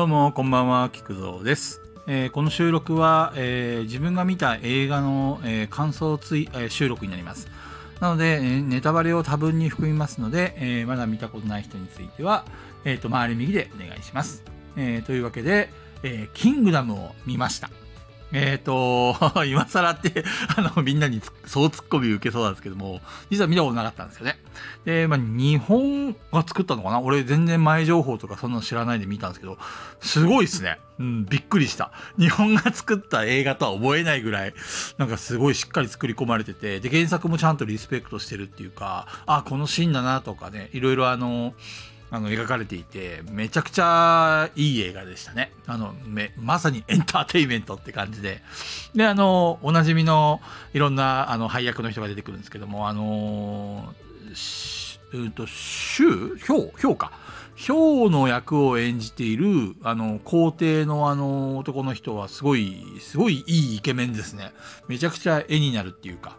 どうもこんばんは菊蔵です、えーこの収録は、えー自分が見た映画の、えー感想つい、え収録になります。なので、えネタバレを多分に含みますので、えまだ見たことない人については、えー、と回り右でお願いします、えというわけで、えキングダムを見ました。えっ、と、今更って、あの、みんなにそうツッコミ受けそうなんですけども、実は見たことなかったんですよね。で、まあ、日本が作ったのかな？俺全然前情報とかそんなの知らないで見たんですけど、すごいっすね。うん、びっくりした。日本が作った映画とは思えないぐらい、なんかすごいしっかり作り込まれてて、で、原作もちゃんとリスペクトしてるっていうか、あ、このシーンだなとかね、いろいろあの、あの描かれていてめちゃくちゃいい映画でしたね。あのめまさにエンターテインメントって感じで。であのおなじみのいろんなあの配役の人が出てくるんですけどもあのうんとシュヒョウ？ヒョウか。ヒョウの役を演じているあの皇帝のあの男の人はすごいすごいいいイケメンですね。めちゃくちゃ絵になるっていうか。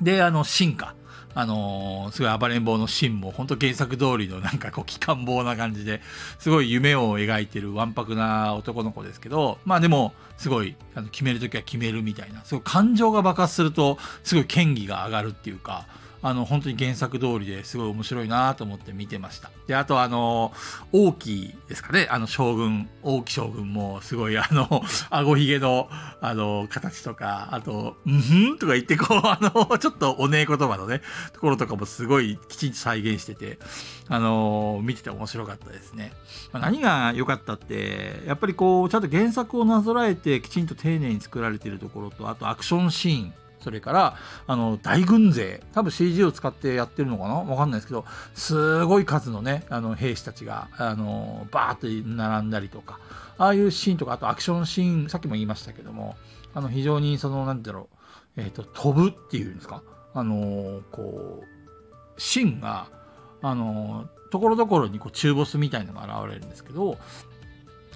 であの進化。あのーすごい暴れん坊のシーンも本当原作通りのなんかこう機関棒な感じですごい夢を描いてるわんぱくな男の子ですけどまあでもすごいあの決める時は決めるみたいなすごい感情が爆発するとすごい権威が上がるっていうかあの本当に原作通りですごい面白いなと思って見てました。であとあの王毅ですかね。あの将軍王毅将軍もすごいあの 顎ひげのあの形とかあと「うんふん」とか言ってこう あのちょっとおねえ言葉のねところとかもすごいきちんと再現しててあの見てて面白かったですね、まあ何が良かったってやっぱりこうちゃんと原作をなぞらえてきちんと丁寧に作られてるところとあとアクションシーン。それからあの大軍勢多分 CG を使ってやってるのかな？わかんないですけどすごい数のねあの兵士たちがあのバーッと並んだりとかああいうシーンとかあとアクションシーンさっきも言いましたけどもあの非常にそのなんだろう、えー、と飛ぶっていうんですか？あのこう芯があのところどころにこう中ボスみたいなのが現れるんですけど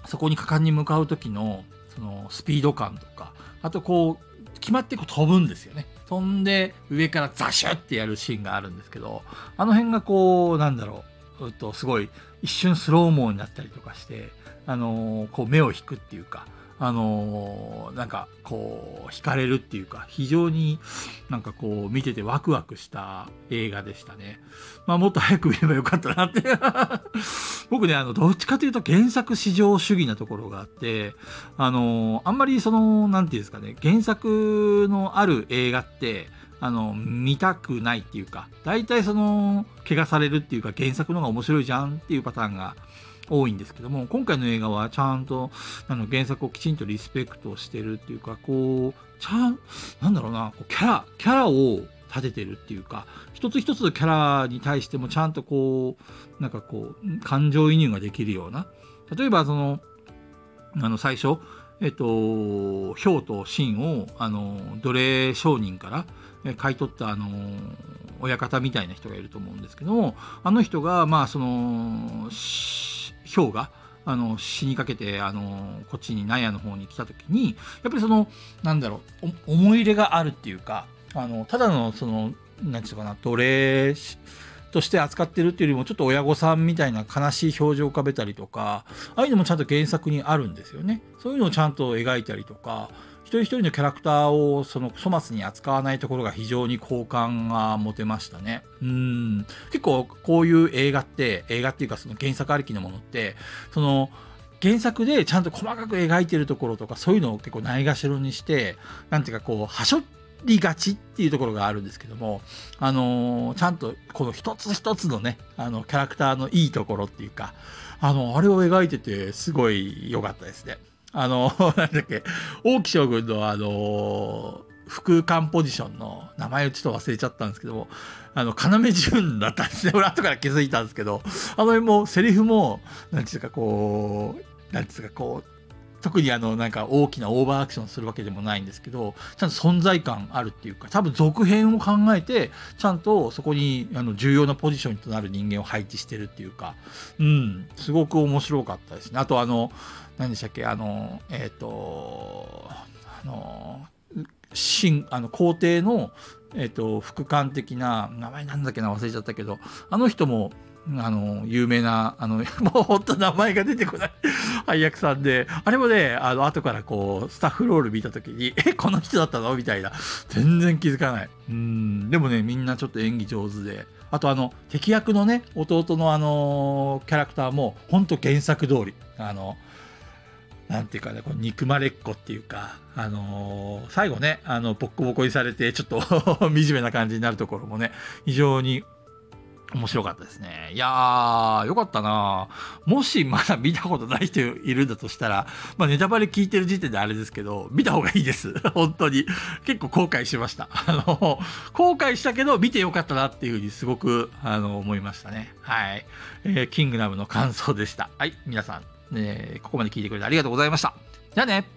そこに果敢に向かう時のそのスピード感とかあとこう決まってこう飛ぶんですよね。飛んで上からザシュってやるシーンがあるんですけどあの辺がこうなんだろう。うっとすごい一瞬スローモーになったりとかしてあのこう目を引くっていうかあのなんかこう惹かれるっていうか非常になんかこう見ててワクワクした映画でしたね。まあもっと早く見ればよかったなって。僕ねあのどっちかというと原作至上主義なところがあってあのあんまりそのなんていうんですかね原作のある映画ってあの見たくないっていうか大体その怪我されるっていうか原作の方が面白いじゃんっていうパターンが多いんですけども今回の映画はちゃんとあの原作をきちんとリスペクトしてるっていうかこうちゃんなんだろうなこうキャラキャラを立ててるっていうか一つ一つのキャラに対してもちゃんとこうなんかこう感情移入ができるような。例えばそのあの最初えっと、ヒョウとシンをあの奴隷商人から買い取ったあの親方みたいな人がいると思うんですけどもあの人がまあそのヒョウがあの死にかけてあのこっちに納屋の方に来た時にやっぱりそのなんだろう思い入れがあるっていうかあのただのそのなんていうかな奴隷として扱ってるっていうよりもちょっと親御さんみたいな悲しい表情を浮かべたりとかああいうのもちゃんと原作にあるんですよね。そういうのをちゃんと描いたりとか一人一人のキャラクターをその粗末に扱わないところが非常に好感が持てましたね。うん。結構こういう映画って映画っていうかその原作ありきのものってその原作でちゃんと細かく描いてるところとかそういうのを結構ないがしろにしてなんていうかこうはしょってりがちっていうところがあるんですけども、あのーちゃんとこの一つ一つのねあのキャラクターのいいところっていうかあのあれを描いててすごい良かったですね。あの なんだっけ王毅将軍のあの副官ポジションの名前をちょっと忘れちゃったんですけどもあの要潤だったんですね 俺後から気づいたんですけどあの辺もセリフもなんていうかこうなんていうかこう特にあのなんか大きなオーバーアクションするわけでもないんですけどちゃんと存在感あるっていうか多分続編を考えてちゃんとそこにあの重要なポジションとなる人間を配置してるっていうかうんすごく面白かったですね。あとあの何でしたっけあのえっ、とあの新あの皇帝のえっ、と、副官的な、名前なんだっけな、忘れちゃったけど、あの人も、あの、有名な、あの、もう本当名前が出てこない。配役さんで、あれもね、あの、後からこう、スタッフロール見た時に、え、この人だったの？みたいな。全然気づかない。うん、でもね、みんなちょっと演技上手で、あとあの、敵役のね、弟のあの、キャラクターも、ほんと原作通り、あの、なんていうかね、こう憎まれっ子っていうか、あのー、最後ね、あの、ボッコボコにされて、ちょっと 惨めな感じになるところもね、非常に面白かったですね。いやー、よかったなもしまだ見たことない人いるんだとしたら、まあネタバレ聞いてる時点であれですけど、見た方がいいです。本当に。結構後悔しました。あの、後悔したけど見てよかったなっていうふうにすごく、あの、思いましたね。はい。えー、キングダムの感想でした。はい、皆さん。え、ここまで聞いてくれてありがとうございました。じゃあね